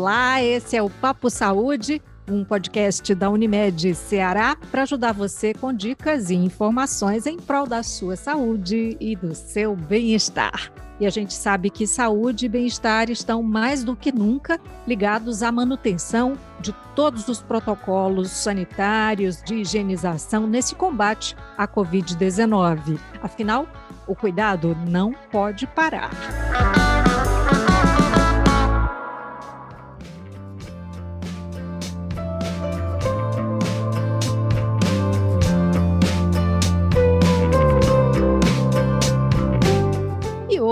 Olá, esse é o Papo Saúde, um podcast da Unimed Ceará para ajudar você com dicas e informações em prol da sua saúde e do seu bem-estar. E a gente sabe que saúde e bem-estar estão mais do que nunca ligados à manutenção de todos os protocolos sanitários de higienização nesse combate à Covid-19. Afinal, o cuidado não pode parar.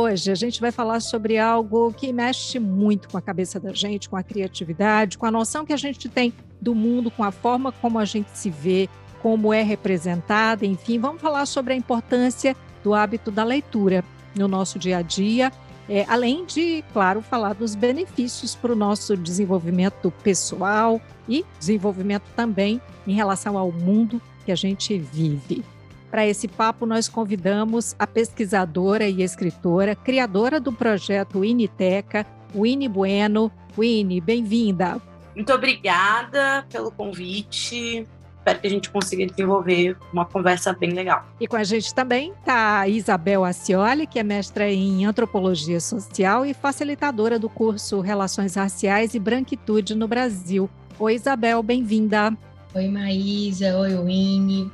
Hoje a gente vai falar sobre algo que mexe muito com a cabeça da gente, com a criatividade, com a noção que a gente tem do mundo, com a forma como a gente se vê, como é representada, enfim, vamos falar sobre a importância do hábito da leitura no nosso dia a dia, é, além de, claro, falar dos benefícios para o nosso desenvolvimento pessoal e desenvolvimento também em relação ao mundo que a gente vive. Para esse papo, nós convidamos a pesquisadora e escritora, criadora do projeto Initeca, Winnie Bueno. Winnie, bem-vinda. Muito obrigada pelo convite. Espero que a gente consiga desenvolver uma conversa bem legal. E com a gente também está a Isabel Acioli, que é mestra em Antropologia Social e facilitadora do curso Relações Raciais e Branquitude no Brasil. Oi, Isabel, bem-vinda. Oi, Maísa. Oi, Winnie.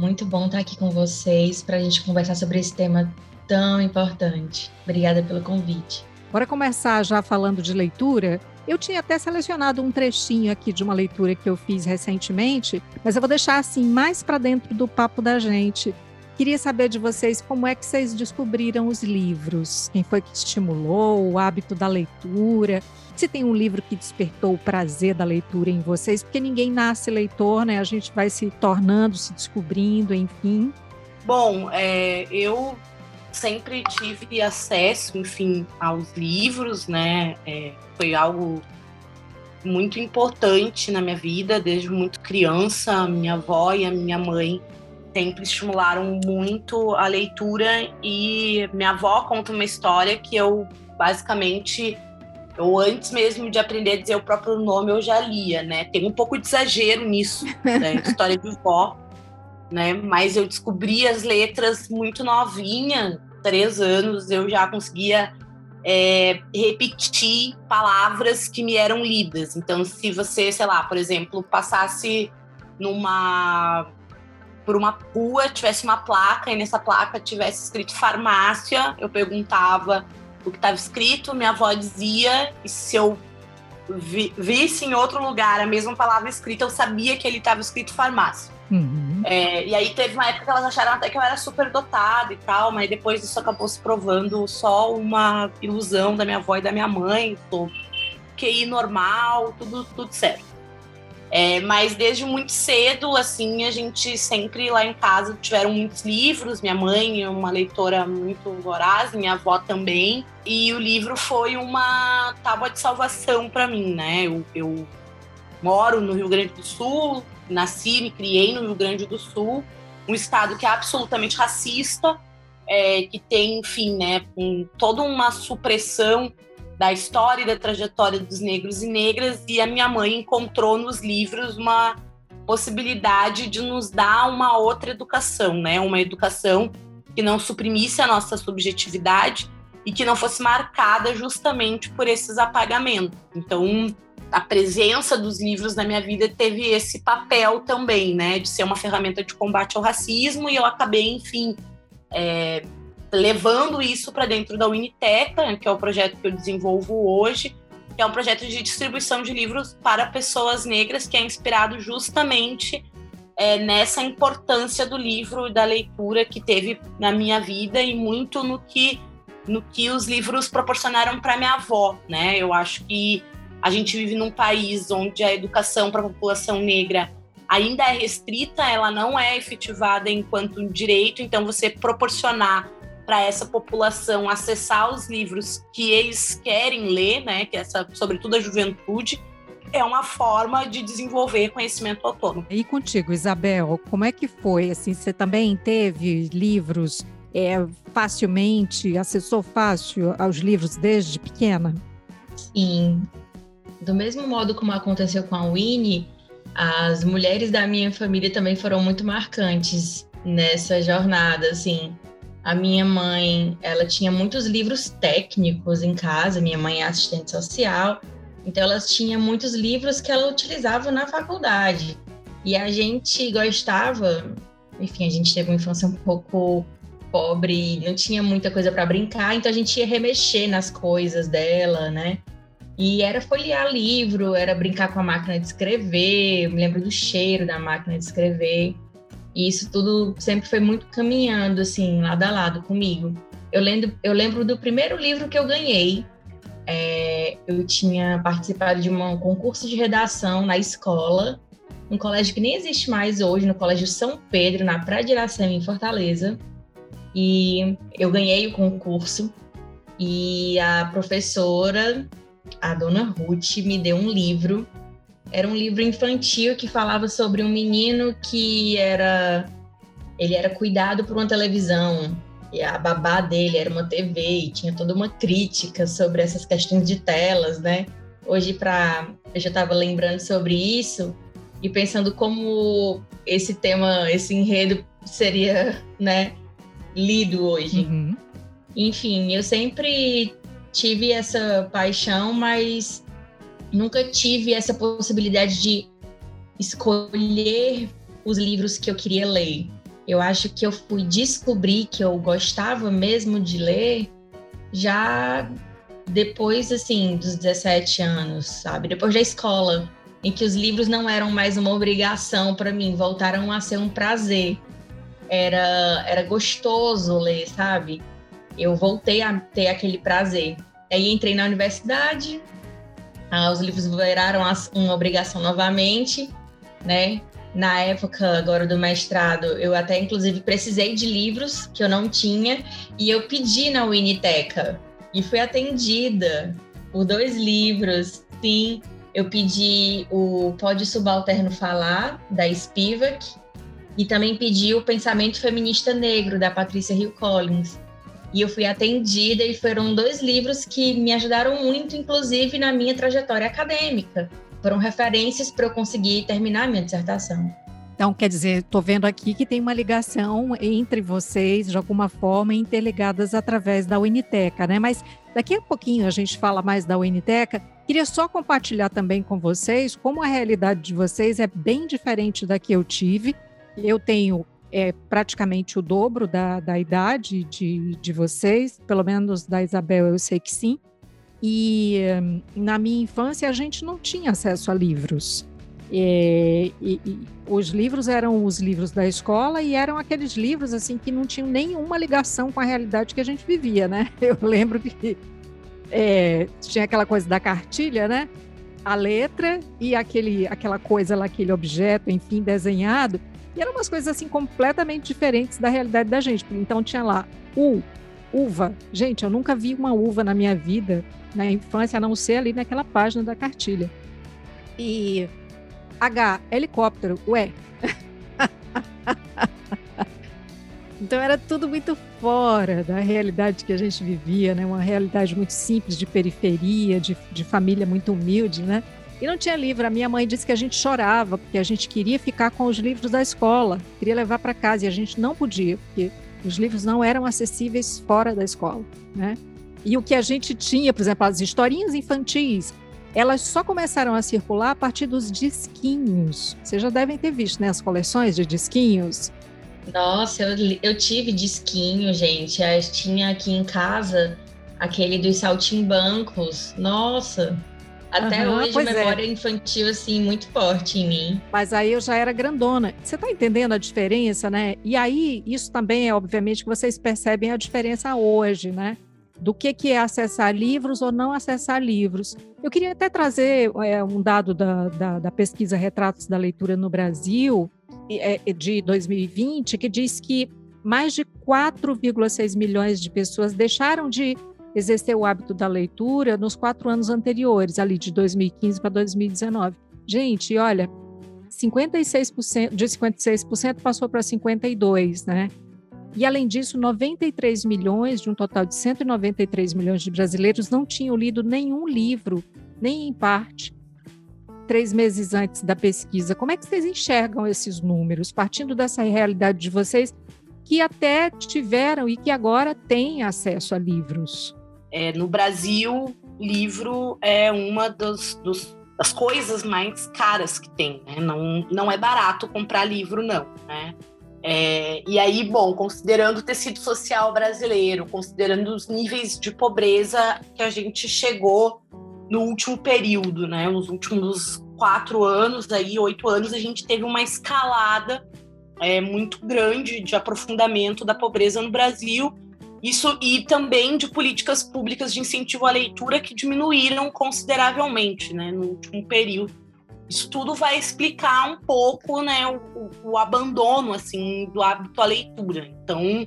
Muito bom estar aqui com vocês para a gente conversar sobre esse tema tão importante. Obrigada pelo convite. Bora começar já falando de leitura. Eu tinha até selecionado um trechinho aqui de uma leitura que eu fiz recentemente, mas eu vou deixar assim mais para dentro do papo da gente. Queria saber de vocês como é que vocês descobriram os livros, quem foi que estimulou o hábito da leitura, se tem um livro que despertou o prazer da leitura em vocês, porque ninguém nasce leitor, né? A gente vai se tornando, se descobrindo, enfim. Bom, é, eu sempre tive acesso, enfim, aos livros, né? É, foi algo muito importante na minha vida, desde muito criança. Minha avó e a minha mãe sempre estimularam muito a leitura e minha avó conta uma história que eu basicamente eu antes mesmo de aprender a dizer o próprio nome eu já lia, né? Tem um pouco de exagero nisso, né? história de vó, né? Mas eu descobri as letras muito novinha, três anos eu já conseguia é, repetir palavras que me eram lidas. Então, se você, sei lá, por exemplo, passasse numa por uma rua, tivesse uma placa e nessa placa tivesse escrito farmácia, eu perguntava o que estava escrito, minha avó dizia, e se eu vi, visse em outro lugar a mesma palavra escrita, eu sabia que ele estava escrito farmácia. Uhum. É, e aí teve uma época que elas acharam até que eu era super dotada e tal, mas depois isso acabou se provando só uma ilusão da minha avó e da minha mãe, tô QI normal, tudo, tudo certo. É, mas desde muito cedo, assim, a gente sempre lá em casa tiveram muitos livros. Minha mãe é uma leitora muito voraz, minha avó também. E o livro foi uma tábua de salvação para mim, né? Eu, eu moro no Rio Grande do Sul, nasci, me criei no Rio Grande do Sul, um estado que é absolutamente racista, é, que tem, enfim, né, com toda uma supressão da história e da trajetória dos negros e negras, e a minha mãe encontrou nos livros uma possibilidade de nos dar uma outra educação, né? Uma educação que não suprimisse a nossa subjetividade e que não fosse marcada justamente por esses apagamentos. Então, a presença dos livros na minha vida teve esse papel também, né, de ser uma ferramenta de combate ao racismo e eu acabei, enfim, é, levando isso para dentro da Uniteca, que é o projeto que eu desenvolvo hoje, que é um projeto de distribuição de livros para pessoas negras, que é inspirado justamente é, nessa importância do livro e da leitura que teve na minha vida e muito no que no que os livros proporcionaram para minha avó, né? Eu acho que a gente vive num país onde a educação para a população negra ainda é restrita, ela não é efetivada enquanto direito, então você proporcionar para essa população acessar os livros que eles querem ler, né, que é essa, sobretudo a juventude, é uma forma de desenvolver conhecimento autônomo. E contigo, Isabel, como é que foi? Assim, você também teve livros é, facilmente, acessou fácil aos livros desde pequena? Sim. do mesmo modo como aconteceu com a Winnie, as mulheres da minha família também foram muito marcantes nessa jornada, assim. A minha mãe, ela tinha muitos livros técnicos em casa, minha mãe é assistente social, então ela tinha muitos livros que ela utilizava na faculdade. E a gente gostava, enfim, a gente teve uma infância um pouco pobre, não tinha muita coisa para brincar, então a gente ia remexer nas coisas dela, né? E era folhear livro, era brincar com a máquina de escrever, eu me lembro do cheiro da máquina de escrever. E isso tudo sempre foi muito caminhando, assim, lado a lado comigo. Eu lembro, eu lembro do primeiro livro que eu ganhei. É, eu tinha participado de um concurso de redação na escola, um colégio que nem existe mais hoje, no Colégio São Pedro, na Praia de Iracema, em Fortaleza. E eu ganhei o concurso e a professora a dona Ruth me deu um livro. Era um livro infantil que falava sobre um menino que era ele era cuidado por uma televisão e a babá dele era uma TV e tinha toda uma crítica sobre essas questões de telas, né? Hoje para eu já estava lembrando sobre isso e pensando como esse tema, esse enredo seria, né, lido hoje. Uhum. Enfim, eu sempre tive essa paixão, mas nunca tive essa possibilidade de escolher os livros que eu queria ler. Eu acho que eu fui descobrir que eu gostava mesmo de ler já depois, assim, dos 17 anos, sabe? Depois da escola, em que os livros não eram mais uma obrigação para mim, voltaram a ser um prazer. Era, era gostoso ler, sabe? eu voltei a ter aquele prazer. Aí entrei na universidade, ah, os livros viraram uma obrigação novamente, né? Na época agora do mestrado, eu até inclusive precisei de livros que eu não tinha e eu pedi na Winiteca e fui atendida por dois livros. Sim, eu pedi o Pode Subalterno Falar, da Spivak, e também pedi o Pensamento Feminista Negro, da Patrícia Hill Collins. E eu fui atendida e foram dois livros que me ajudaram muito, inclusive na minha trajetória acadêmica. Foram referências para eu conseguir terminar a minha dissertação. Então, quer dizer, estou vendo aqui que tem uma ligação entre vocês, de alguma forma, interligadas através da Uniteca, né? Mas daqui a pouquinho a gente fala mais da Uniteca. Queria só compartilhar também com vocês como a realidade de vocês é bem diferente da que eu tive. Eu tenho é praticamente o dobro da, da idade de, de vocês, pelo menos da Isabel eu sei que sim. E hum, na minha infância a gente não tinha acesso a livros. E, e, e, os livros eram os livros da escola e eram aqueles livros assim que não tinham nenhuma ligação com a realidade que a gente vivia, né? Eu lembro que é, tinha aquela coisa da cartilha, né? A letra e aquele, aquela coisa lá, aquele objeto, enfim, desenhado. E eram umas coisas assim completamente diferentes da realidade da gente. Então tinha lá U, uva. Gente, eu nunca vi uma uva na minha vida, na infância, a não ser ali naquela página da cartilha. E H, helicóptero. Ué. então era tudo muito fora da realidade que a gente vivia, né? Uma realidade muito simples de periferia, de, de família muito humilde, né? E não tinha livro. A minha mãe disse que a gente chorava, porque a gente queria ficar com os livros da escola, queria levar para casa e a gente não podia, porque os livros não eram acessíveis fora da escola, né? E o que a gente tinha, por exemplo, as historinhas infantis, elas só começaram a circular a partir dos disquinhos. Vocês já devem ter visto, né? As coleções de disquinhos. Nossa, eu, eu tive disquinho, gente. Eu tinha aqui em casa aquele dos saltimbancos. Nossa, até uhum, hoje, é. memória é. infantil, assim, muito forte em mim. Mas aí eu já era grandona. Você está entendendo a diferença, né? E aí, isso também é, obviamente, que vocês percebem a diferença hoje, né? Do que, que é acessar livros ou não acessar livros. Eu queria até trazer é, um dado da, da, da, pesquisa Retratos da Leitura no Brasil, é, de 2020, que diz que mais de 4,6 milhões de pessoas deixaram de exercer o hábito da leitura nos quatro anos anteriores, ali de 2015 para 2019. Gente, olha, 56%, de 56% passou para 52%, né? E além disso, 93 milhões, de um total de 193 milhões de brasileiros, não tinham lido nenhum livro nem em parte, três meses antes da pesquisa. Como é que vocês enxergam esses números, partindo dessa realidade de vocês, que até tiveram e que agora têm acesso a livros? É, no Brasil, livro é uma dos, dos, das coisas mais caras que tem. Né? Não, não é barato comprar livro, não. Né? É, e aí, bom, considerando o tecido social brasileiro, considerando os níveis de pobreza que a gente chegou no último período, né? Nos últimos quatro anos, aí, oito anos, a gente teve uma escalada é, muito grande de aprofundamento da pobreza no Brasil. Isso e também de políticas públicas de incentivo à leitura que diminuíram consideravelmente, né, no último período. Isso tudo vai explicar um pouco, né, o, o abandono assim do hábito à leitura. Então,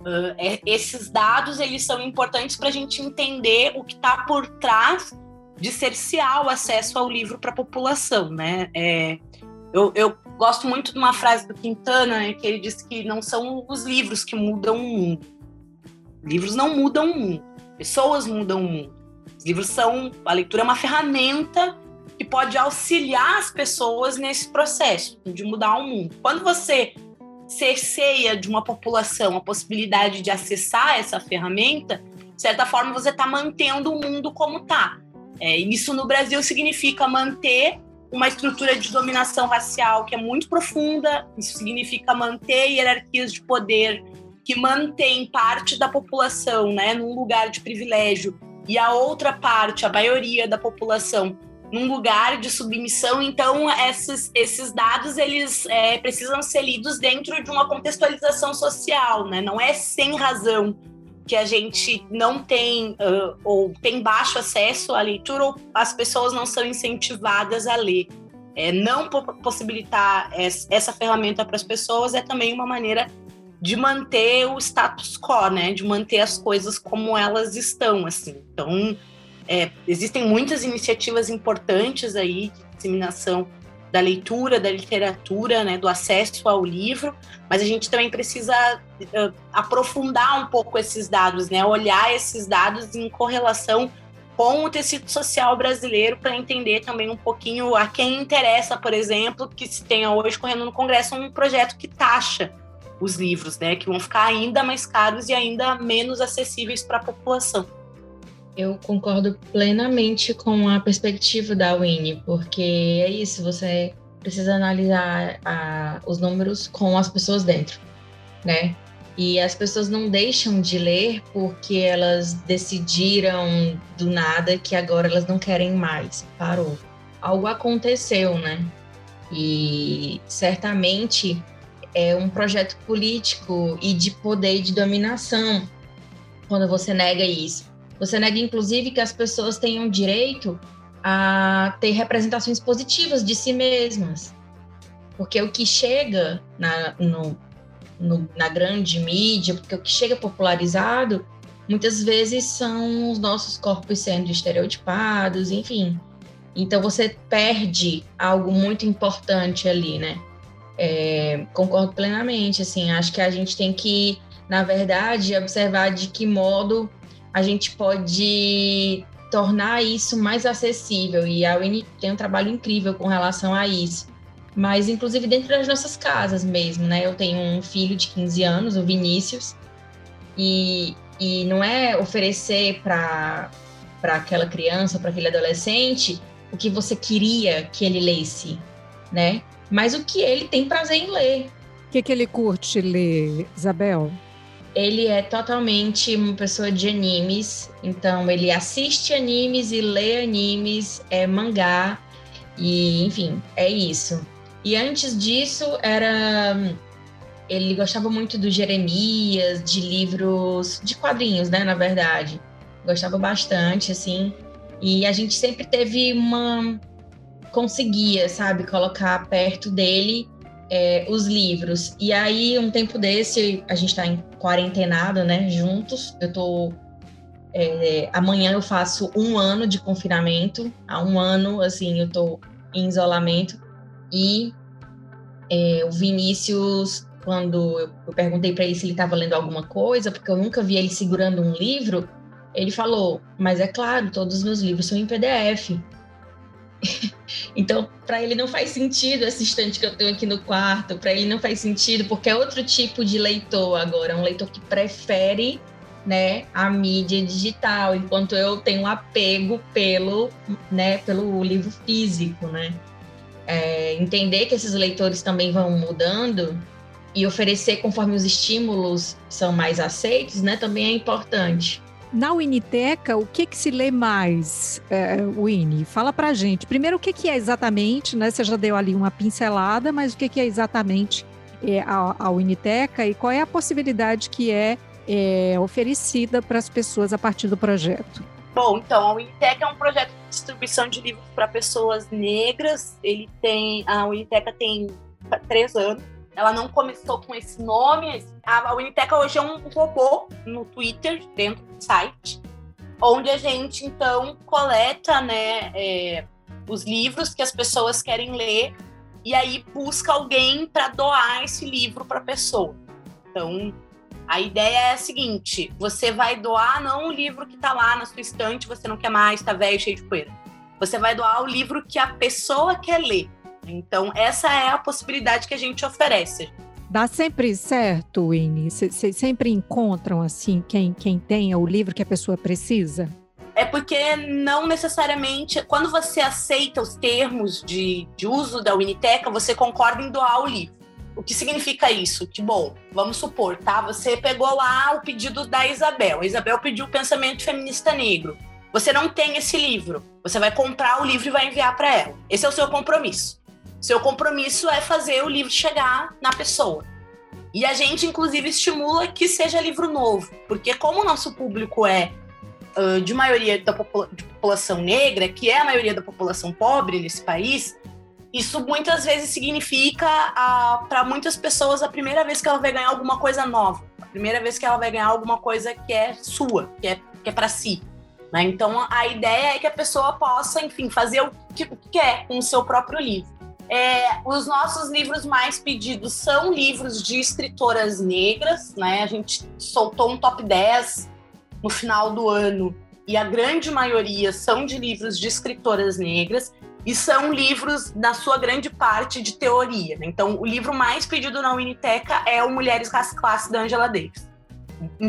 uh, é, esses dados eles são importantes para a gente entender o que está por trás de cercear o acesso ao livro para a população, né? É, eu, eu, gosto muito de uma frase do Quintana, né, que ele diz que não são os livros que mudam o mundo. Livros não mudam o mundo, pessoas mudam o mundo. Os livros são a leitura é uma ferramenta que pode auxiliar as pessoas nesse processo de mudar o mundo. Quando você cerceia de uma população a possibilidade de acessar essa ferramenta, de certa forma você está mantendo o mundo como está. É, isso no Brasil significa manter uma estrutura de dominação racial que é muito profunda, isso significa manter hierarquias de poder que mantém parte da população né, num lugar de privilégio e a outra parte, a maioria da população, num lugar de submissão. Então, esses, esses dados eles é, precisam ser lidos dentro de uma contextualização social, né? Não é sem razão que a gente não tem uh, ou tem baixo acesso à leitura ou as pessoas não são incentivadas a ler. É, não possibilitar essa ferramenta para as pessoas é também uma maneira de manter o status quo, né? De manter as coisas como elas estão, assim. Então, é, existem muitas iniciativas importantes aí de disseminação da leitura, da literatura, né, do acesso ao livro, mas a gente também precisa uh, aprofundar um pouco esses dados, né, olhar esses dados em correlação com o tecido social brasileiro para entender também um pouquinho a quem interessa, por exemplo, que se tenha hoje correndo no Congresso um projeto que taxa os livros, né, que vão ficar ainda mais caros e ainda menos acessíveis para a população. Eu concordo plenamente com a perspectiva da Winnie, porque é isso, você precisa analisar a, os números com as pessoas dentro, né? E as pessoas não deixam de ler porque elas decidiram do nada que agora elas não querem mais. Parou. Algo aconteceu, né? E certamente é um projeto político e de poder e de dominação quando você nega isso. Você nega, inclusive, que as pessoas tenham direito a ter representações positivas de si mesmas. Porque o que chega na, no, no, na grande mídia, porque o que chega popularizado, muitas vezes são os nossos corpos sendo estereotipados, enfim. Então você perde algo muito importante ali, né? É, concordo plenamente, assim, acho que a gente tem que, na verdade, observar de que modo a gente pode tornar isso mais acessível. E a Winnie tem um trabalho incrível com relação a isso. Mas, inclusive, dentro das nossas casas mesmo, né? Eu tenho um filho de 15 anos, o Vinícius, e, e não é oferecer para aquela criança, para aquele adolescente, o que você queria que ele lesse, né? Mas o que ele tem prazer em ler. O que, que ele curte ler, Isabel? ele é totalmente uma pessoa de animes, então ele assiste animes e lê animes, é mangá e enfim, é isso. E antes disso era ele gostava muito do Jeremias, de livros de quadrinhos, né, na verdade. Gostava bastante assim. E a gente sempre teve uma conseguia, sabe, colocar perto dele é, os livros. E aí, um tempo desse, a gente está em quarentenado, né, juntos. Eu tô. É, amanhã eu faço um ano de confinamento. Há um ano, assim, eu tô em isolamento. E é, o Vinícius, quando eu, eu perguntei para ele se ele estava lendo alguma coisa, porque eu nunca vi ele segurando um livro, Ele falou, mas é claro, todos os meus livros são em PDF. então, para ele não faz sentido esse estante que eu tenho aqui no quarto, para ele não faz sentido, porque é outro tipo de leitor agora, um leitor que prefere né, a mídia digital, enquanto eu tenho apego pelo, né, pelo livro físico, né? É, entender que esses leitores também vão mudando e oferecer conforme os estímulos são mais aceitos, né, também é importante. Na Uniteca, o que, que se lê mais, é, Winnie? Fala pra gente. Primeiro, o que, que é exatamente, né? Você já deu ali uma pincelada, mas o que, que é exatamente é, a, a Uniteca e qual é a possibilidade que é, é oferecida para as pessoas a partir do projeto? Bom, então, a Uniteca é um projeto de distribuição de livros para pessoas negras. Ele tem, a Uniteca tem três anos ela não começou com esse nome. A Uniteca hoje é um robô no Twitter, dentro do site, onde a gente então coleta né, é, os livros que as pessoas querem ler e aí busca alguém para doar esse livro para a pessoa. Então, a ideia é a seguinte: você vai doar não o livro que está lá na sua estante, você não quer mais, está velho, cheio de poeira. Você vai doar o livro que a pessoa quer ler. Então, essa é a possibilidade que a gente oferece. Dá sempre certo, Winnie? Vocês sempre encontram, assim, quem, quem tem o livro que a pessoa precisa? É porque não necessariamente, quando você aceita os termos de, de uso da Uniteca, você concorda em doar o livro. O que significa isso? Que, bom, vamos supor, tá? Você pegou lá o pedido da Isabel. A Isabel pediu o pensamento feminista negro. Você não tem esse livro. Você vai comprar o livro e vai enviar para ela. Esse é o seu compromisso. Seu compromisso é fazer o livro chegar na pessoa. E a gente, inclusive, estimula que seja livro novo, porque como o nosso público é uh, de maioria da popula de população negra, que é a maioria da população pobre nesse país, isso muitas vezes significa para muitas pessoas a primeira vez que ela vai ganhar alguma coisa nova, a primeira vez que ela vai ganhar alguma coisa que é sua, que é, que é para si. Né? Então a ideia é que a pessoa possa, enfim, fazer o que quer com o seu próprio livro. É, os nossos livros mais pedidos são livros de escritoras negras, né? A gente soltou um top 10 no final do ano e a grande maioria são de livros de escritoras negras e são livros, na sua grande parte, de teoria. Né? Então, o livro mais pedido na Uniteca é o Mulheres Raça Classe, da Angela Davis.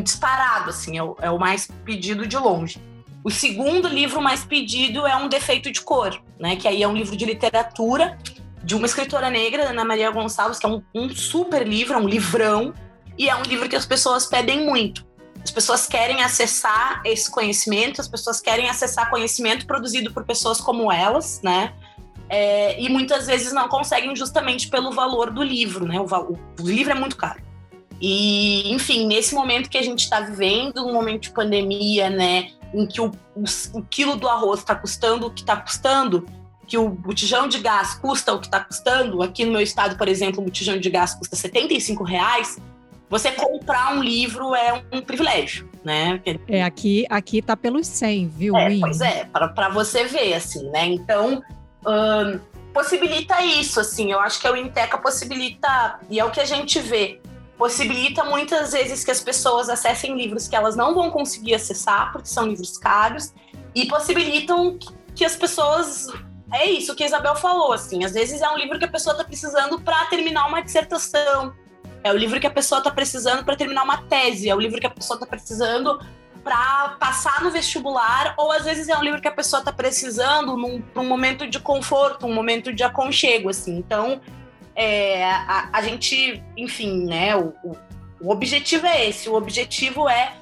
Disparado, assim, é o, é o mais pedido de longe. O segundo livro mais pedido é Um Defeito de Cor, né? Que aí é um livro de literatura de uma escritora negra, Ana Maria Gonçalves, que é um, um super livro, é um livrão, e é um livro que as pessoas pedem muito. As pessoas querem acessar esse conhecimento, as pessoas querem acessar conhecimento produzido por pessoas como elas, né? É, e muitas vezes não conseguem justamente pelo valor do livro, né? O, o, o livro é muito caro. E, enfim, nesse momento que a gente está vivendo, um momento de pandemia, né? Em que o, o, o quilo do arroz está custando o que está custando, que o botijão de gás custa o que está custando, aqui no meu estado, por exemplo, o botijão de gás custa 75 reais, você comprar um livro é um privilégio, né? É, aqui, aqui tá pelos 100, viu, é, Pois é, para você ver, assim, né? Então, hum, possibilita isso, assim, eu acho que a Winteca possibilita, e é o que a gente vê, possibilita muitas vezes que as pessoas acessem livros que elas não vão conseguir acessar, porque são livros caros, e possibilitam que as pessoas é isso que a Isabel falou, assim. Às vezes é um livro que a pessoa está precisando para terminar uma dissertação. É o livro que a pessoa está precisando para terminar uma tese. É o livro que a pessoa está precisando para passar no vestibular. Ou às vezes é um livro que a pessoa está precisando num, num, momento de conforto, um momento de aconchego, assim. Então, é, a, a, gente, enfim, né? O, o, o objetivo é esse. O objetivo é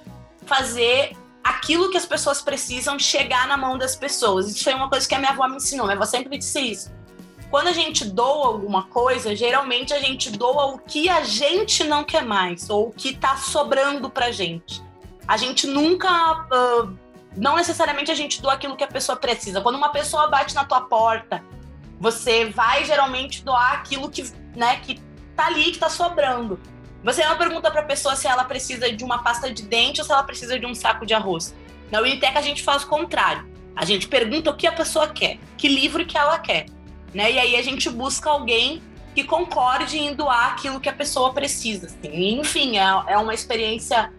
fazer aquilo que as pessoas precisam chegar na mão das pessoas. Isso foi uma coisa que a minha avó me ensinou, minha avó sempre disse isso. Quando a gente doa alguma coisa, geralmente a gente doa o que a gente não quer mais, ou o que está sobrando pra gente. A gente nunca. Uh, não necessariamente a gente doa aquilo que a pessoa precisa. Quando uma pessoa bate na tua porta, você vai geralmente doar aquilo que, né, que tá ali, que tá sobrando. Você não pergunta para a pessoa se ela precisa de uma pasta de dente ou se ela precisa de um saco de arroz. Na Unitec a gente faz o contrário. A gente pergunta o que a pessoa quer, que livro que ela quer, né? E aí a gente busca alguém que concorde em doar aquilo que a pessoa precisa. Assim. enfim, é, é uma experiência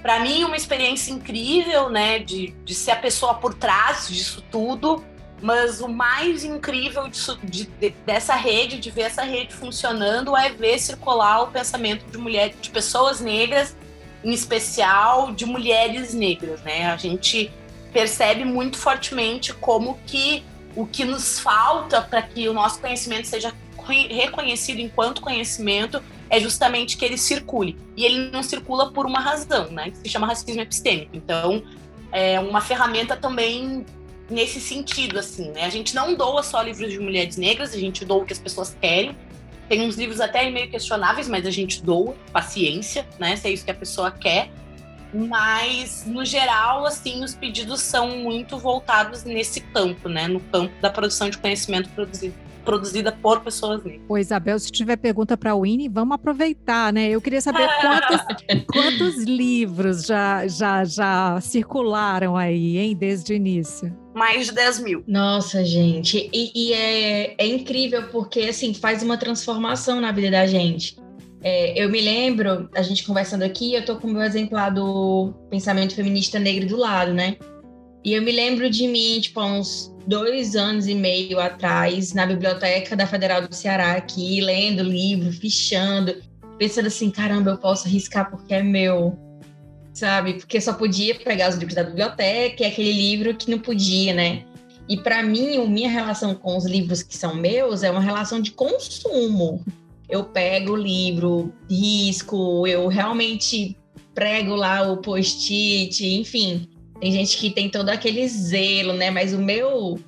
para mim, uma experiência incrível, né, de, de ser a pessoa por trás disso tudo. Mas o mais incrível disso, de, de, dessa rede, de ver essa rede funcionando, é ver circular o pensamento de mulheres, de pessoas negras, em especial de mulheres negras, né? A gente percebe muito fortemente como que o que nos falta para que o nosso conhecimento seja reconhecido enquanto conhecimento é justamente que ele circule. E ele não circula por uma razão, né? Que se chama racismo epistêmico. Então, é uma ferramenta também nesse sentido, assim, né? A gente não doa só livros de mulheres negras, a gente doa o que as pessoas querem. Tem uns livros até meio questionáveis, mas a gente doa, paciência, né? Se é isso que a pessoa quer. Mas, no geral, assim, os pedidos são muito voltados nesse campo, né? No campo da produção de conhecimento produzido produzida por pessoas negras. Ô, Isabel, se tiver pergunta para a Winnie, vamos aproveitar, né? Eu queria saber quantos, quantos livros já, já, já circularam aí, hein, desde o início? Mais de 10 mil. Nossa, gente. E, e é, é incrível porque, assim, faz uma transformação na vida da gente. É, eu me lembro, a gente conversando aqui, eu tô com o meu exemplar do Pensamento Feminista Negro do lado, né? E eu me lembro de mim, tipo, há uns dois anos e meio atrás, na biblioteca da Federal do Ceará, aqui, lendo livro, fichando, pensando assim: caramba, eu posso arriscar porque é meu, sabe? Porque só podia pegar os livros da biblioteca e aquele livro que não podia, né? E para mim, a minha relação com os livros que são meus é uma relação de consumo. Eu pego o livro, risco, eu realmente prego lá o post-it, enfim. Tem gente que tem todo aquele zelo, né? Mas o meu,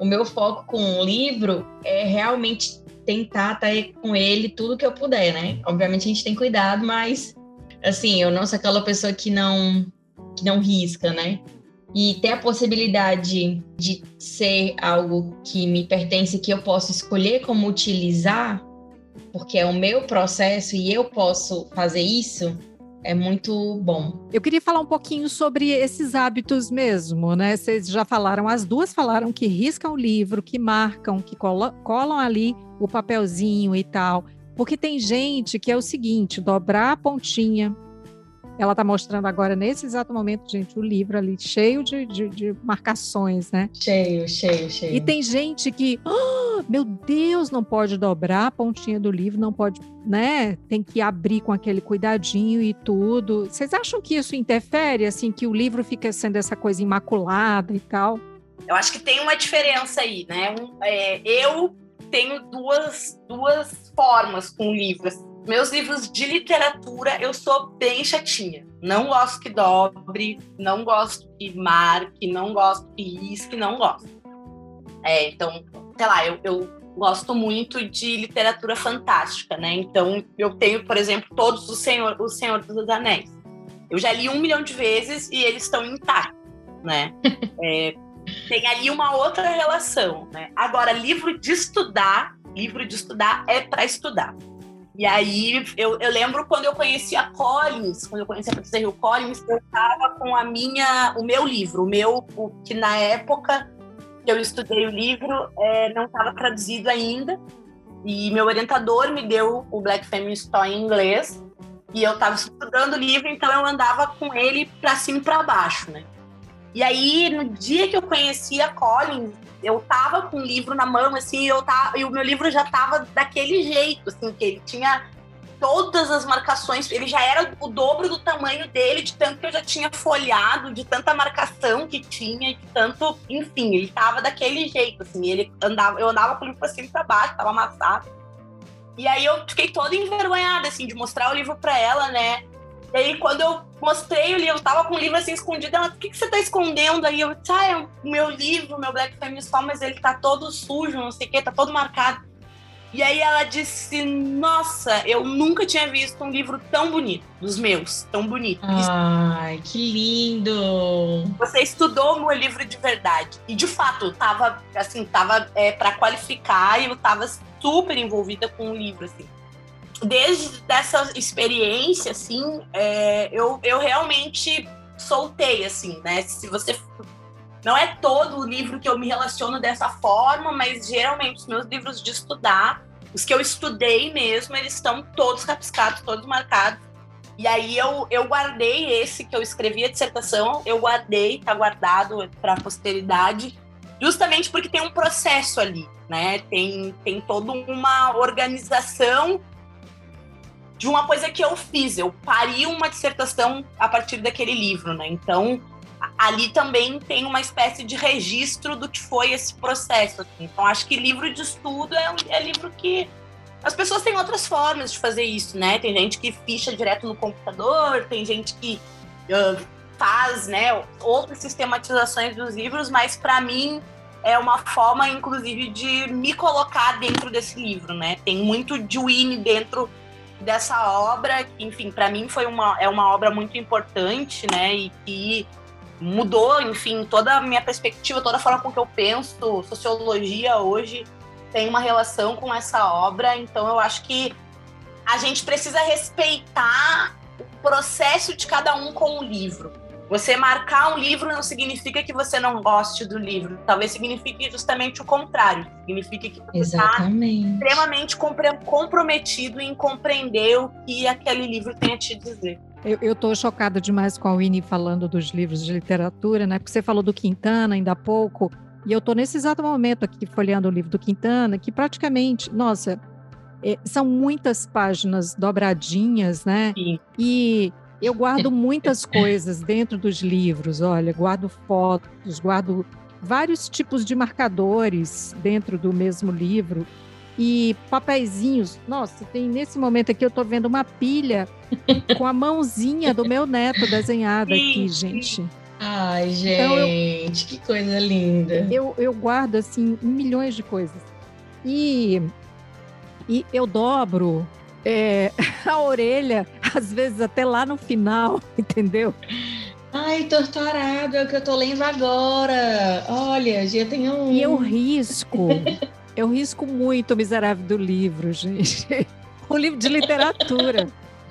o meu foco com o livro é realmente tentar estar tá com ele tudo que eu puder, né? Obviamente a gente tem cuidado, mas assim, eu não sou aquela pessoa que não que não risca, né? E ter a possibilidade de ser algo que me pertence, que eu posso escolher como utilizar, porque é o meu processo e eu posso fazer isso, é muito bom. Eu queria falar um pouquinho sobre esses hábitos mesmo, né? Vocês já falaram, as duas falaram que riscam o livro, que marcam, que colam, colam ali o papelzinho e tal. Porque tem gente que é o seguinte: dobrar a pontinha, ela está mostrando agora, nesse exato momento, gente, o livro ali cheio de, de, de marcações, né? Cheio, cheio, cheio. E tem gente que, oh, meu Deus, não pode dobrar a pontinha do livro, não pode, né? Tem que abrir com aquele cuidadinho e tudo. Vocês acham que isso interfere, assim, que o livro fica sendo essa coisa imaculada e tal? Eu acho que tem uma diferença aí, né? Um, é, eu tenho duas, duas formas com livros. Meus livros de literatura, eu sou bem chatinha. Não gosto que dobre, não gosto que marque, não gosto que risque, não gosto. É, então, sei lá, eu, eu gosto muito de literatura fantástica, né? Então, eu tenho, por exemplo, todos os Senhor, o Senhor dos Anéis. Eu já li um milhão de vezes e eles estão intactos, né? é, tem ali uma outra relação, né? Agora, livro de estudar, livro de estudar é para estudar. E aí eu, eu lembro quando eu conheci a Collins, quando eu conheci a Patrícia Hill Collins, eu estava com a minha, o meu livro, o meu, o, que na época que eu estudei o livro é, não estava traduzido ainda. E meu orientador me deu o Black Feminist Store em inglês. E eu estava estudando o livro, então eu andava com ele para cima e para baixo, né? E aí, no dia que eu conheci a Collins, eu tava com o livro na mão, assim, eu tava, e o meu livro já tava daquele jeito, assim, que ele tinha todas as marcações, ele já era o dobro do tamanho dele, de tanto que eu já tinha folhado, de tanta marcação que tinha, de tanto, enfim, ele tava daquele jeito, assim, ele andava, eu andava com o livro pra cima e pra baixo, tava amassado. E aí eu fiquei toda envergonhada, assim, de mostrar o livro pra ela, né? E aí, quando eu mostrei o livro, eu tava com o livro assim escondido, ela, o que, que você tá escondendo aí? Eu disse, ah, é o meu livro, meu Black Feminist Fall, mas ele tá todo sujo, não sei o que, tá todo marcado. E aí ela disse, nossa, eu nunca tinha visto um livro tão bonito, dos meus, tão bonito. Ai, que lindo! Você estudou o meu livro de verdade. E de fato, tava, assim, tava é, para qualificar e eu tava super envolvida com o livro, assim desde essa experiência, assim, é, eu, eu realmente soltei, assim, né? Se você. Não é todo o livro que eu me relaciono dessa forma, mas geralmente os meus livros de estudar, os que eu estudei mesmo, eles estão todos capiscados, todos marcados. E aí eu, eu guardei esse que eu escrevi a dissertação, eu guardei, tá guardado para a posteridade, justamente porque tem um processo ali, né? Tem, tem toda uma organização de uma coisa que eu fiz. Eu pari uma dissertação a partir daquele livro, né? Então, ali também tem uma espécie de registro do que foi esse processo. Assim. Então, acho que livro de estudo é, um, é livro que as pessoas têm outras formas de fazer isso, né? Tem gente que ficha direto no computador, tem gente que uh, faz, né, outras sistematizações dos livros, mas para mim é uma forma, inclusive, de me colocar dentro desse livro, né? Tem muito de Winnie dentro dessa obra, que, enfim, para mim foi uma, é uma obra muito importante, né? E que mudou, enfim, toda a minha perspectiva, toda a forma com que eu penso sociologia hoje tem uma relação com essa obra, então eu acho que a gente precisa respeitar o processo de cada um com o livro. Você marcar um livro não significa que você não goste do livro. Talvez signifique justamente o contrário. Significa que você está extremamente comprometido em compreender o que aquele livro tem a te dizer. Eu estou chocada demais com a Winnie falando dos livros de literatura, né? Porque você falou do Quintana ainda há pouco. E eu estou nesse exato momento aqui folheando o livro do Quintana, que praticamente, nossa, é, são muitas páginas dobradinhas, né? Sim. E eu guardo muitas coisas dentro dos livros, olha, guardo fotos, guardo vários tipos de marcadores dentro do mesmo livro e papeizinhos. Nossa, tem nesse momento aqui eu estou vendo uma pilha com a mãozinha do meu neto desenhada aqui, gente. Ai, gente, então eu, que coisa linda. Eu, eu guardo, assim, milhões de coisas. E, e eu dobro é, a orelha, às vezes até lá no final, entendeu? Ai, torturado, é o que eu tô lendo agora. Olha, já tenho um. E eu risco, eu risco muito o miserável do livro, gente. Um livro de literatura.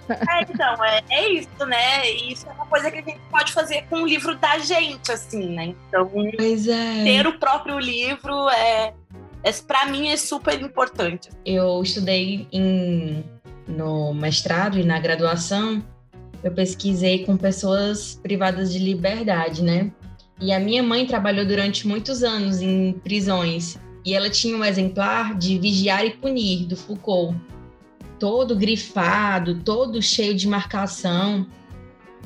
É, então, é, é isso, né? Isso é uma coisa que a gente pode fazer com o livro da gente, assim, né? Então, é. ter o próprio livro é, é para mim é super importante. Eu estudei em, no mestrado e na graduação, eu pesquisei com pessoas privadas de liberdade, né? E a minha mãe trabalhou durante muitos anos em prisões e ela tinha um exemplar de Vigiar e Punir do Foucault todo grifado, todo cheio de marcação.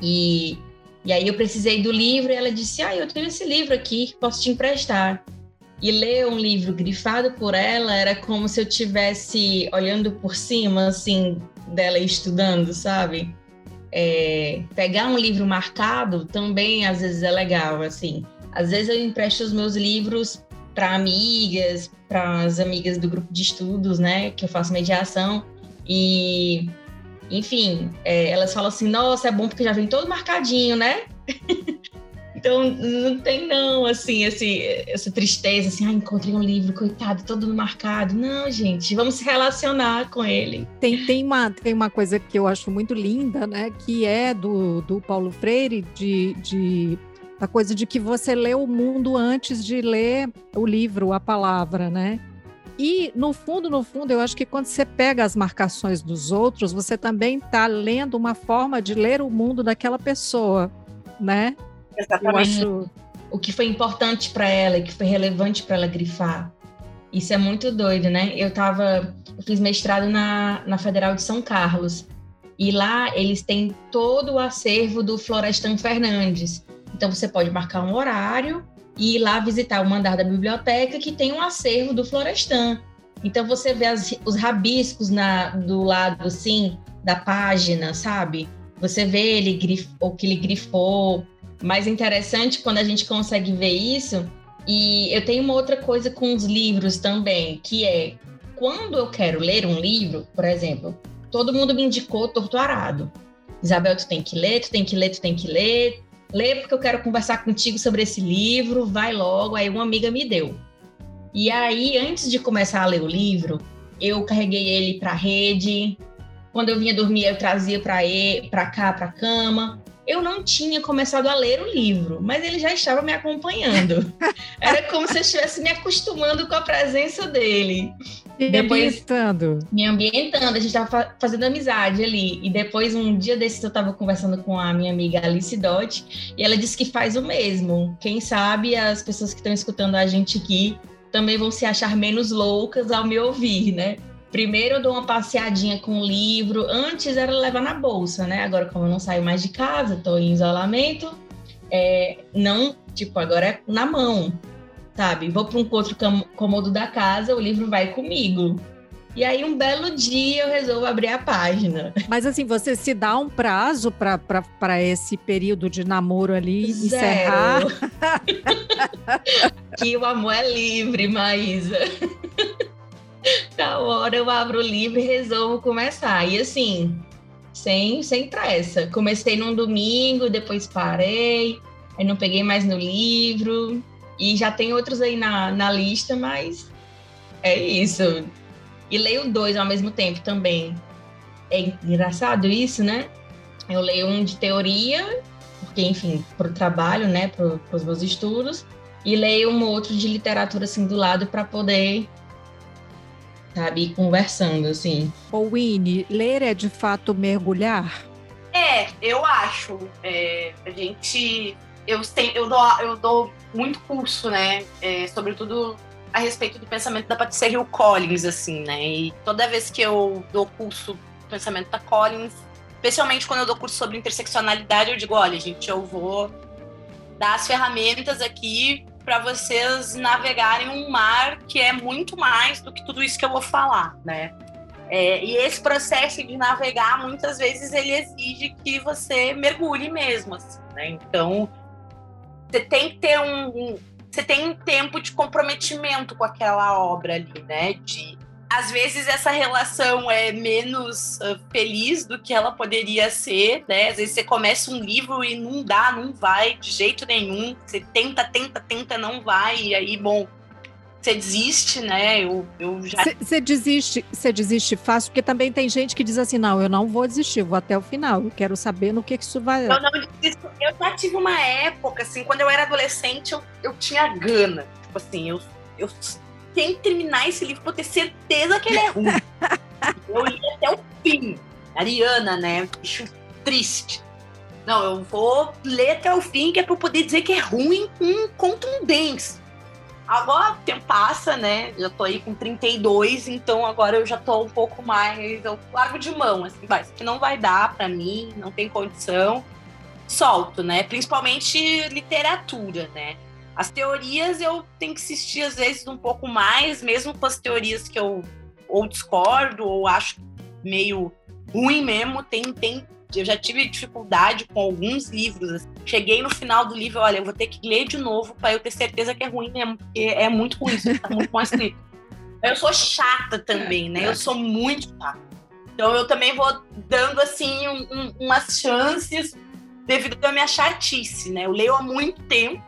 E, e aí eu precisei do livro e ela disse: Ah, eu tenho esse livro aqui, posso te emprestar. E ler um livro grifado por ela era como se eu tivesse olhando por cima, assim, dela estudando, sabe? É, pegar um livro marcado também às vezes é legal, assim. Às vezes eu empresto os meus livros para amigas, para as amigas do grupo de estudos, né, que eu faço mediação, e, enfim, é, elas falam assim: nossa, é bom porque já vem todo marcadinho, né? então, não tem, não, assim, esse, essa tristeza, assim, ah, encontrei um livro, coitado, todo marcado. Não, gente, vamos se relacionar com ele. Tem, tem, uma, tem uma coisa que eu acho muito linda, né? Que é do, do Paulo Freire, de, de a coisa de que você lê o mundo antes de ler o livro, a palavra, né? E, no fundo, no fundo, eu acho que quando você pega as marcações dos outros, você também está lendo uma forma de ler o mundo daquela pessoa, né? Exatamente. Eu acho... O que foi importante para ela, o que foi relevante para ela grifar. Isso é muito doido, né? Eu tava, eu fiz mestrado na, na Federal de São Carlos e lá eles têm todo o acervo do Florestan Fernandes. Então você pode marcar um horário e ir lá visitar o mandar da biblioteca que tem um acervo do Florestan. Então você vê as, os rabiscos na, do lado assim da página, sabe? Você vê ele grif, o que ele grifou. Mais interessante quando a gente consegue ver isso. E eu tenho uma outra coisa com os livros também, que é quando eu quero ler um livro, por exemplo, todo mundo me indicou Torturado. Isabel, tu tem que ler, tu tem que ler, tu tem que ler lê porque eu quero conversar contigo sobre esse livro, vai logo. Aí uma amiga me deu. E aí, antes de começar a ler o livro, eu carreguei ele para a rede. Quando eu vinha dormir, eu trazia para cá, para a cama. Eu não tinha começado a ler o livro, mas ele já estava me acompanhando. Era como se eu estivesse me acostumando com a presença dele. Me depois, ambientando. Me ambientando, a gente estava fazendo amizade ali. E depois, um dia desses, eu estava conversando com a minha amiga Alice Dott, e ela disse que faz o mesmo. Quem sabe as pessoas que estão escutando a gente aqui também vão se achar menos loucas ao me ouvir, né? Primeiro eu dou uma passeadinha com o livro. Antes era levar na bolsa, né? Agora, como eu não saio mais de casa, estou em isolamento, é, não, tipo, agora é na mão, sabe? Vou para um outro cômodo da casa, o livro vai comigo. E aí, um belo dia, eu resolvo abrir a página. Mas, assim, você se dá um prazo para esse período de namoro ali Zero. encerrar? que o amor é livre, Maísa. Tal hora eu abro o livro e resolvo começar. E assim, sem, sem pressa. Comecei num domingo, depois parei, aí não peguei mais no livro. E já tem outros aí na, na lista, mas é isso. E leio dois ao mesmo tempo também. É engraçado isso, né? Eu leio um de teoria, porque, enfim, para o trabalho, né, para os meus estudos, e leio um outro de literatura, assim, do lado, para poder sabe? conversando, assim. Ô, Winnie, ler é de fato mergulhar? É, eu acho. É, a gente. Eu, tem, eu, dou, eu dou muito curso, né? É, sobretudo a respeito do pensamento da Patricia Hill Collins, assim, né? E toda vez que eu dou curso do pensamento da Collins, especialmente quando eu dou curso sobre interseccionalidade, eu digo: olha, gente, eu vou dar as ferramentas aqui para vocês navegarem um mar que é muito mais do que tudo isso que eu vou falar, né? É, e esse processo de navegar, muitas vezes, ele exige que você mergulhe mesmo, assim, né? Então, você tem que ter um, um, Você tem um tempo de comprometimento com aquela obra ali, né? De às vezes essa relação é menos uh, feliz do que ela poderia ser, né? Às vezes você começa um livro e não dá, não vai de jeito nenhum. Você tenta, tenta, tenta, não vai. E aí, bom, você desiste, né? Eu, eu já. Você desiste, você desiste fácil, porque também tem gente que diz assim: não, eu não vou desistir, vou até o final. Eu quero saber no que, que isso vai. Eu não desisto. Eu já tive uma época, assim, quando eu era adolescente, eu, eu tinha gana. Tipo assim, eu, eu tem que terminar esse livro pra eu ter certeza que ele é ruim. eu li até o fim. Ariana, né? Bicho triste. Não, eu vou ler até o fim, que é pra eu poder dizer que é ruim com contundência. Agora o tempo passa, né? Já tô aí com 32, então agora eu já tô um pouco mais. Eu largo de mão, assim, vai, isso aqui não vai dar para mim, não tem condição. Solto, né? Principalmente literatura, né? As teorias eu tenho que assistir às vezes um pouco mais, mesmo com as teorias que eu ou discordo ou acho meio ruim mesmo, tem, tem eu já tive dificuldade com alguns livros. Assim. Cheguei no final do livro, olha, eu vou ter que ler de novo para eu ter certeza que é ruim mesmo, porque é muito ruim, isso tá muito mal escrito. Eu sou chata também, né? Eu sou muito chata. Então eu também vou dando assim um, um, umas chances devido à minha chatice, né? Eu leio há muito tempo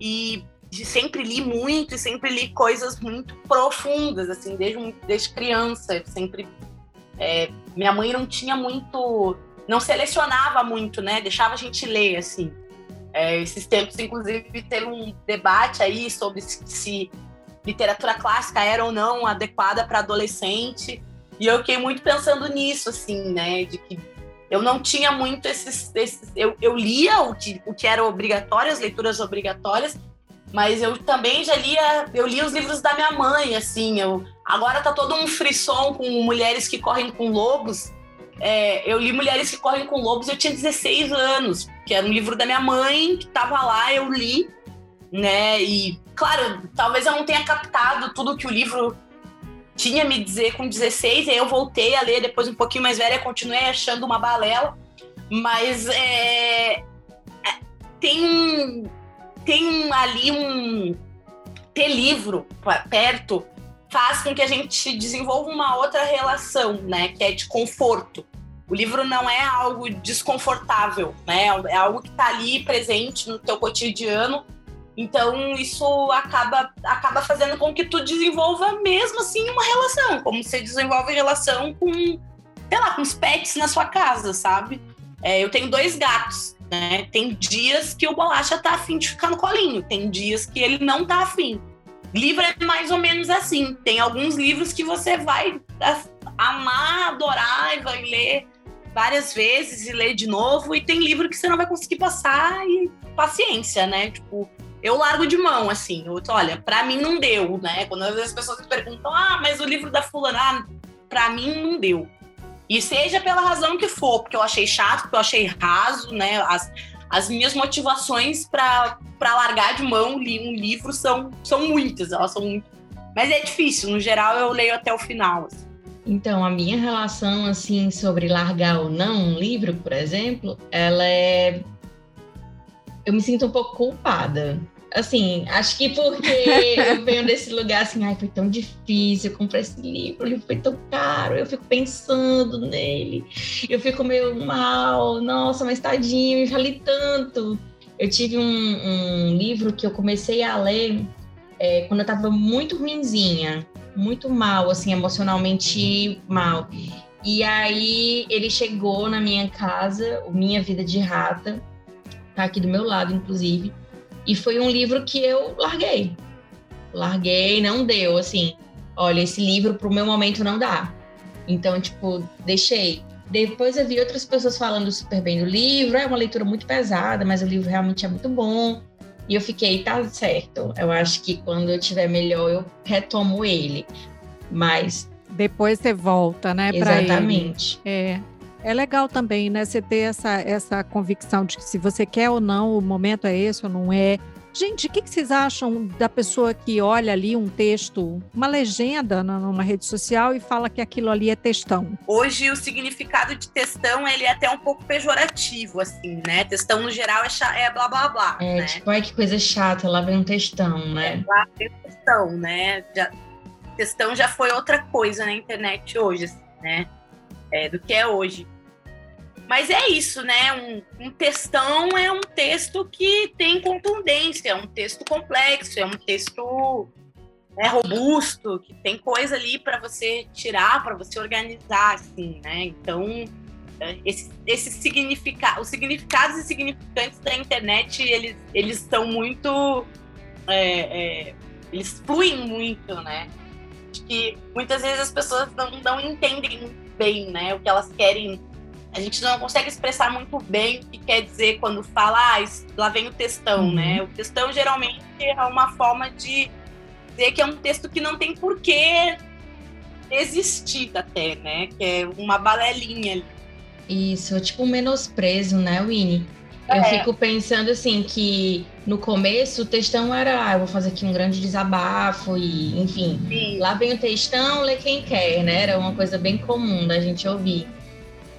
e sempre li muito e sempre li coisas muito profundas, assim, desde, desde criança. sempre. É, minha mãe não tinha muito. Não selecionava muito, né? Deixava a gente ler, assim. É, esses tempos, inclusive, teve um debate aí sobre se, literatura clássica era ou não adequada para adolescente. E eu fiquei muito pensando nisso, assim, né? De que eu não tinha muito esses. esses eu, eu lia o que, o que era obrigatório, as leituras obrigatórias, mas eu também já lia. Eu li os livros da minha mãe, assim. Eu, agora tá todo um frisson com mulheres que correm com lobos. É, eu li Mulheres que Correm com Lobos, eu tinha 16 anos, que era um livro da minha mãe, que tava lá, eu li, né? E, claro, talvez eu não tenha captado tudo que o livro tinha me dizer com 16, aí eu voltei a ler depois um pouquinho mais velha, continuei achando uma balela, mas é, é, tem tem ali um ter livro perto faz com que a gente desenvolva uma outra relação, né, que é de conforto. O livro não é algo desconfortável, né? É algo que está ali presente no teu cotidiano então, isso acaba, acaba fazendo com que tu desenvolva mesmo assim uma relação, como você desenvolve relação com, sei lá, com os pets na sua casa, sabe? É, eu tenho dois gatos, né? Tem dias que o Bolacha tá afim de ficar no colinho, tem dias que ele não tá afim. Livro é mais ou menos assim. Tem alguns livros que você vai amar, adorar e vai ler várias vezes e ler de novo. E tem livro que você não vai conseguir passar e paciência, né? Tipo, eu largo de mão, assim. Eu, olha, para mim não deu, né? Quando às vezes as pessoas me perguntam, ah, mas o livro da fulana, ah, pra mim não deu. E seja pela razão que for, porque eu achei chato, porque eu achei raso, né? As, as minhas motivações para largar de mão um livro são, são muitas, elas são muito. Mas é difícil, no geral eu leio até o final. Assim. Então, a minha relação, assim, sobre largar ou não um livro, por exemplo, ela é. Eu me sinto um pouco culpada. Assim, acho que porque eu venho desse lugar assim, ai, foi tão difícil, eu comprei esse livro, foi tão caro, eu fico pensando nele, eu fico meio mal, nossa, mas tadinho, eu li tanto. Eu tive um, um livro que eu comecei a ler é, quando eu tava muito ruinzinha, muito mal, assim, emocionalmente mal. E aí ele chegou na minha casa, Minha Vida de Rata, tá aqui do meu lado, inclusive. E foi um livro que eu larguei. Larguei, não deu, assim. Olha, esse livro pro meu momento não dá. Então, tipo, deixei. Depois eu vi outras pessoas falando super bem do livro. É uma leitura muito pesada, mas o livro realmente é muito bom. E eu fiquei, tá certo. Eu acho que quando eu tiver melhor, eu retomo ele. Mas. Depois você volta, né? Exatamente. É. É legal também, né? Você ter essa, essa convicção de que se você quer ou não, o momento é esse ou não é. Gente, o que, que vocês acham da pessoa que olha ali um texto, uma legenda numa rede social e fala que aquilo ali é textão? Hoje o significado de textão ele é até um pouco pejorativo, assim, né? Textão no geral é, é blá blá blá. É, né? tipo, ai que coisa chata, lá vem um textão, né? É, lá vem um textão, né? Já, textão já foi outra coisa na internet hoje, assim, né? É, do que é hoje. Mas é isso, né? Um, um textão é um texto que tem contundência, é um texto complexo, é um texto é, robusto, que tem coisa ali para você tirar, para você organizar, assim, né? Então, é, esse, esse significado, os significados e significantes da internet, eles, eles estão muito. É, é, eles fluem muito, né? Acho que muitas vezes as pessoas não, não entendem bem, né? O que elas querem a gente não consegue expressar muito bem o que quer dizer quando fala, ah, lá vem o textão, uhum. né? O textão geralmente é uma forma de dizer que é um texto que não tem porquê existir até, né? Que é uma balelinha ali. Isso, tipo um menosprezo, né, Winnie? Eu é. fico pensando assim que no começo o textão era, ah, eu vou fazer aqui um grande desabafo e, enfim, Sim. lá vem o textão, lê quem quer, né? Era uma coisa bem comum da gente ouvir.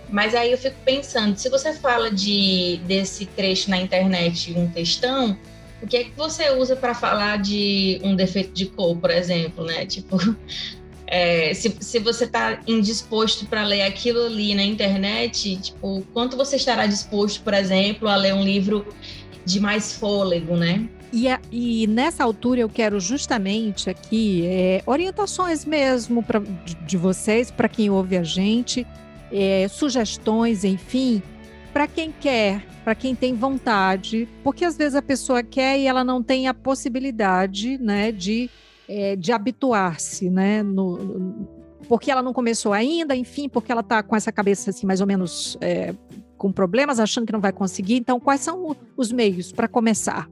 Mas aí eu fico pensando, se você fala de desse trecho na internet, um textão, o que é que você usa para falar de um defeito de cor, por exemplo, né? Tipo, é, se, se você está indisposto para ler aquilo ali na internet, tipo, quanto você estará disposto, por exemplo, a ler um livro de mais fôlego, né? E, a, e nessa altura eu quero justamente aqui é, orientações mesmo pra, de, de vocês, para quem ouve a gente, é, sugestões, enfim, para quem quer, para quem tem vontade, porque às vezes a pessoa quer e ela não tem a possibilidade, né, de, é, de habituar-se, né, no, porque ela não começou ainda, enfim, porque ela está com essa cabeça assim mais ou menos é, com problemas, achando que não vai conseguir. Então, quais são os meios para começar?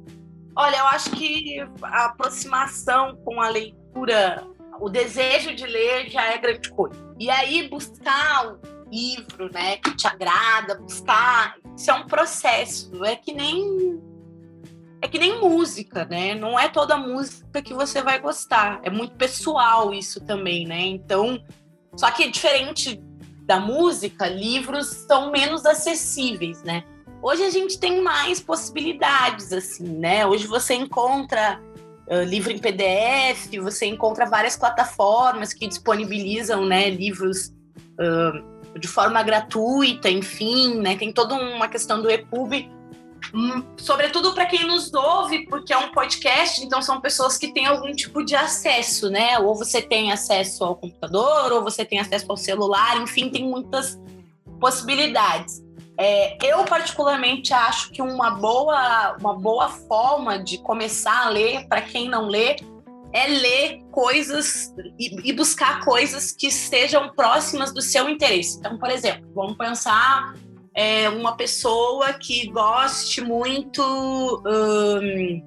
Olha, eu acho que a aproximação com a leitura, o desejo de ler já é grande coisa. E aí buscar livro, né, que te agrada, buscar. Isso é um processo, é que nem é que nem música, né? Não é toda música que você vai gostar. É muito pessoal isso também, né? Então, só que diferente da música, livros são menos acessíveis, né? Hoje a gente tem mais possibilidades, assim, né? Hoje você encontra uh, livro em PDF, você encontra várias plataformas que disponibilizam, né, livros uh, de forma gratuita, enfim, né? Tem toda uma questão do EPUB, hum, sobretudo para quem nos ouve, porque é um podcast, então são pessoas que têm algum tipo de acesso, né? Ou você tem acesso ao computador, ou você tem acesso ao celular, enfim, tem muitas possibilidades. É, eu, particularmente, acho que uma boa, uma boa forma de começar a ler, para quem não lê, é ler coisas e, e, buscar coisas que estejam próximas do seu interesse. Então, por exemplo, vamos pensar é, uma pessoa que goste muito um,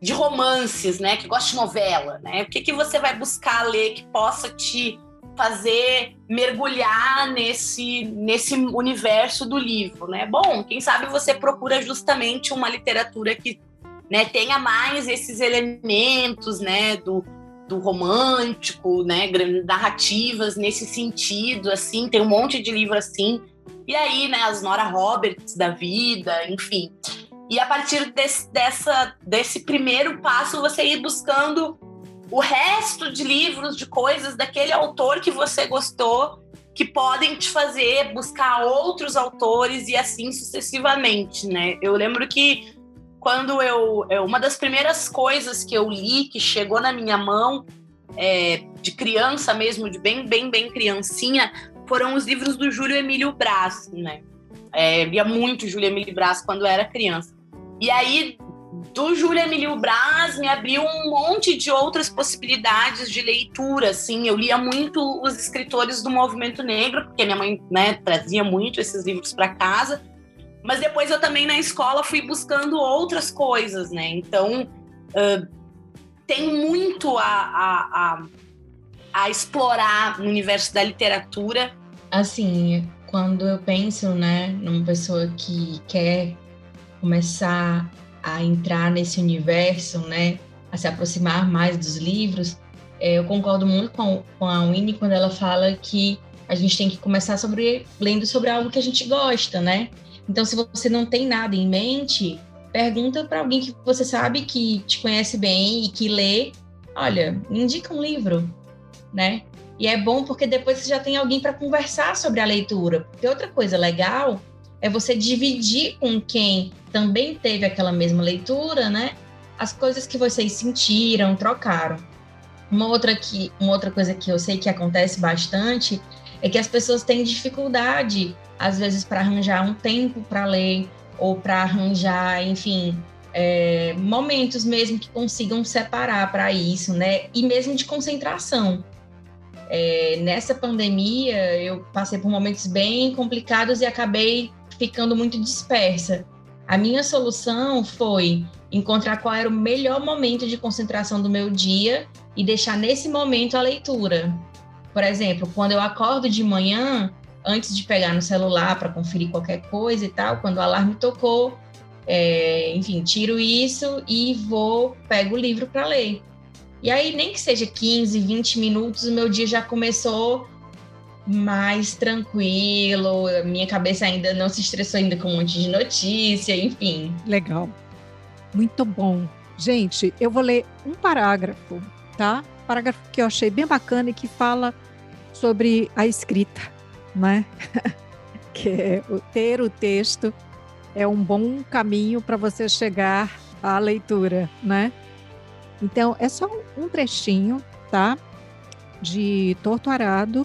de romances, né? Que goste de novela, né? O que, que você vai buscar ler que possa te fazer mergulhar nesse, nesse universo do livro, né? Bom, quem sabe você procura justamente uma literatura que né, tenha mais esses elementos, né, do, do romântico, né, narrativas nesse sentido, assim, tem um monte de livro assim. E aí, né, as Nora Roberts da vida, enfim. E a partir desse, dessa, desse primeiro passo, você ir buscando o resto de livros, de coisas daquele autor que você gostou, que podem te fazer buscar outros autores e assim sucessivamente, né? Eu lembro que quando eu, uma das primeiras coisas que eu li que chegou na minha mão é, de criança mesmo, de bem bem bem criancinha, foram os livros do Júlio Emílio Brás, né? É, muito Júlio Emílio Brás quando era criança. E aí do Júlia Emílio Braz me abriu um monte de outras possibilidades de leitura, assim, eu lia muito os escritores do movimento negro, porque minha mãe, né, trazia muito esses livros para casa, mas depois eu também na escola fui buscando outras coisas, né, então uh, tem muito a, a, a, a explorar no universo da literatura. Assim, quando eu penso, né, numa pessoa que quer começar a entrar nesse universo, né, a se aproximar mais dos livros, é, eu concordo muito com, a Winnie quando ela fala que a gente tem que começar sobre lendo sobre algo que a gente gosta, né? Então, se você não tem nada em mente, pergunta para alguém que você sabe que te conhece bem e que lê. Olha, indica um livro, né? E é bom porque depois você já tem alguém para conversar sobre a leitura. Porque outra coisa legal é você dividir com quem também teve aquela mesma leitura, né? As coisas que vocês sentiram, trocaram. Uma outra, que, uma outra coisa que eu sei que acontece bastante é que as pessoas têm dificuldade, às vezes, para arranjar um tempo para ler ou para arranjar, enfim, é, momentos mesmo que consigam separar para isso, né? E mesmo de concentração. É, nessa pandemia, eu passei por momentos bem complicados e acabei ficando muito dispersa. A minha solução foi encontrar qual era o melhor momento de concentração do meu dia e deixar nesse momento a leitura. Por exemplo, quando eu acordo de manhã, antes de pegar no celular para conferir qualquer coisa e tal, quando o alarme tocou, é, enfim, tiro isso e vou, pego o livro para ler. E aí, nem que seja 15, 20 minutos, o meu dia já começou mais tranquilo, minha cabeça ainda não se estressou ainda com um monte de notícia, enfim. Legal. Muito bom. Gente, eu vou ler um parágrafo, tá? Parágrafo que eu achei bem bacana e que fala sobre a escrita, né? que é ter o texto é um bom caminho para você chegar à leitura, né? Então, é só um trechinho, tá? De Torto Arado,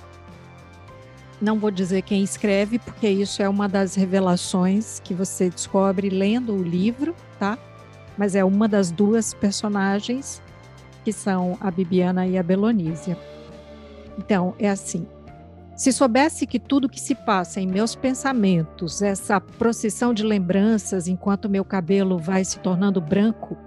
não vou dizer quem escreve, porque isso é uma das revelações que você descobre lendo o livro, tá? Mas é uma das duas personagens que são a Bibiana e a Belonísia. Então, é assim: se soubesse que tudo que se passa em meus pensamentos, essa procissão de lembranças enquanto meu cabelo vai se tornando branco,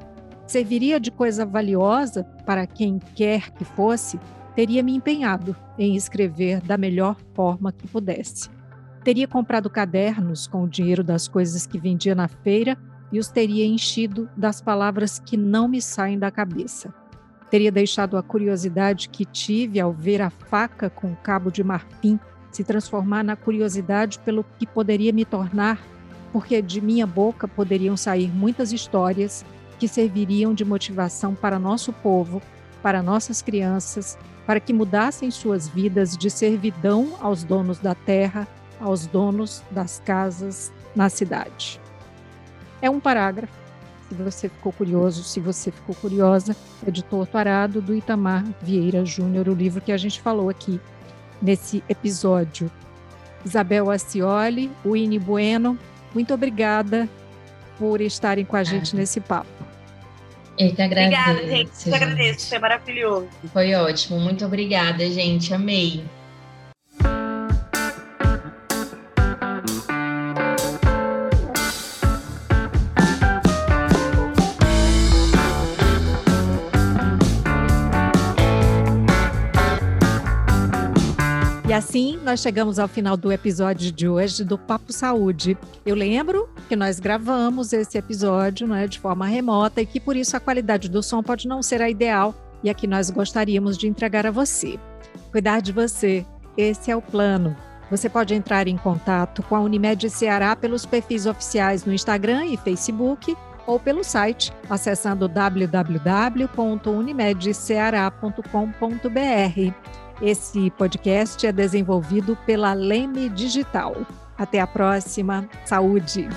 serviria de coisa valiosa para quem quer que fosse, teria me empenhado em escrever da melhor forma que pudesse. Teria comprado cadernos com o dinheiro das coisas que vendia na feira e os teria enchido das palavras que não me saem da cabeça. Teria deixado a curiosidade que tive ao ver a faca com cabo de marfim se transformar na curiosidade pelo que poderia me tornar, porque de minha boca poderiam sair muitas histórias que serviriam de motivação para nosso povo, para nossas crianças para que mudassem suas vidas de servidão aos donos da terra, aos donos das casas na cidade. É um parágrafo. Se você ficou curioso, se você ficou curiosa, é de Torto Arado, do Itamar Vieira Júnior, o livro que a gente falou aqui nesse episódio. Isabel Acioli, Winnie Bueno, muito obrigada por estarem com a gente ah. nesse papo. Eu que agradeço. Obrigada, gente. Eu agradeço, foi maravilhoso. Foi ótimo, muito obrigada, gente. Amei. Assim, nós chegamos ao final do episódio de hoje do Papo Saúde. Eu lembro que nós gravamos esse episódio né, de forma remota e que por isso a qualidade do som pode não ser a ideal e a que nós gostaríamos de entregar a você. Cuidar de você, esse é o plano. Você pode entrar em contato com a Unimed Ceará pelos perfis oficiais no Instagram e Facebook ou pelo site acessando www.unimedceará.com.br. Esse podcast é desenvolvido pela Leme Digital. Até a próxima. Saúde!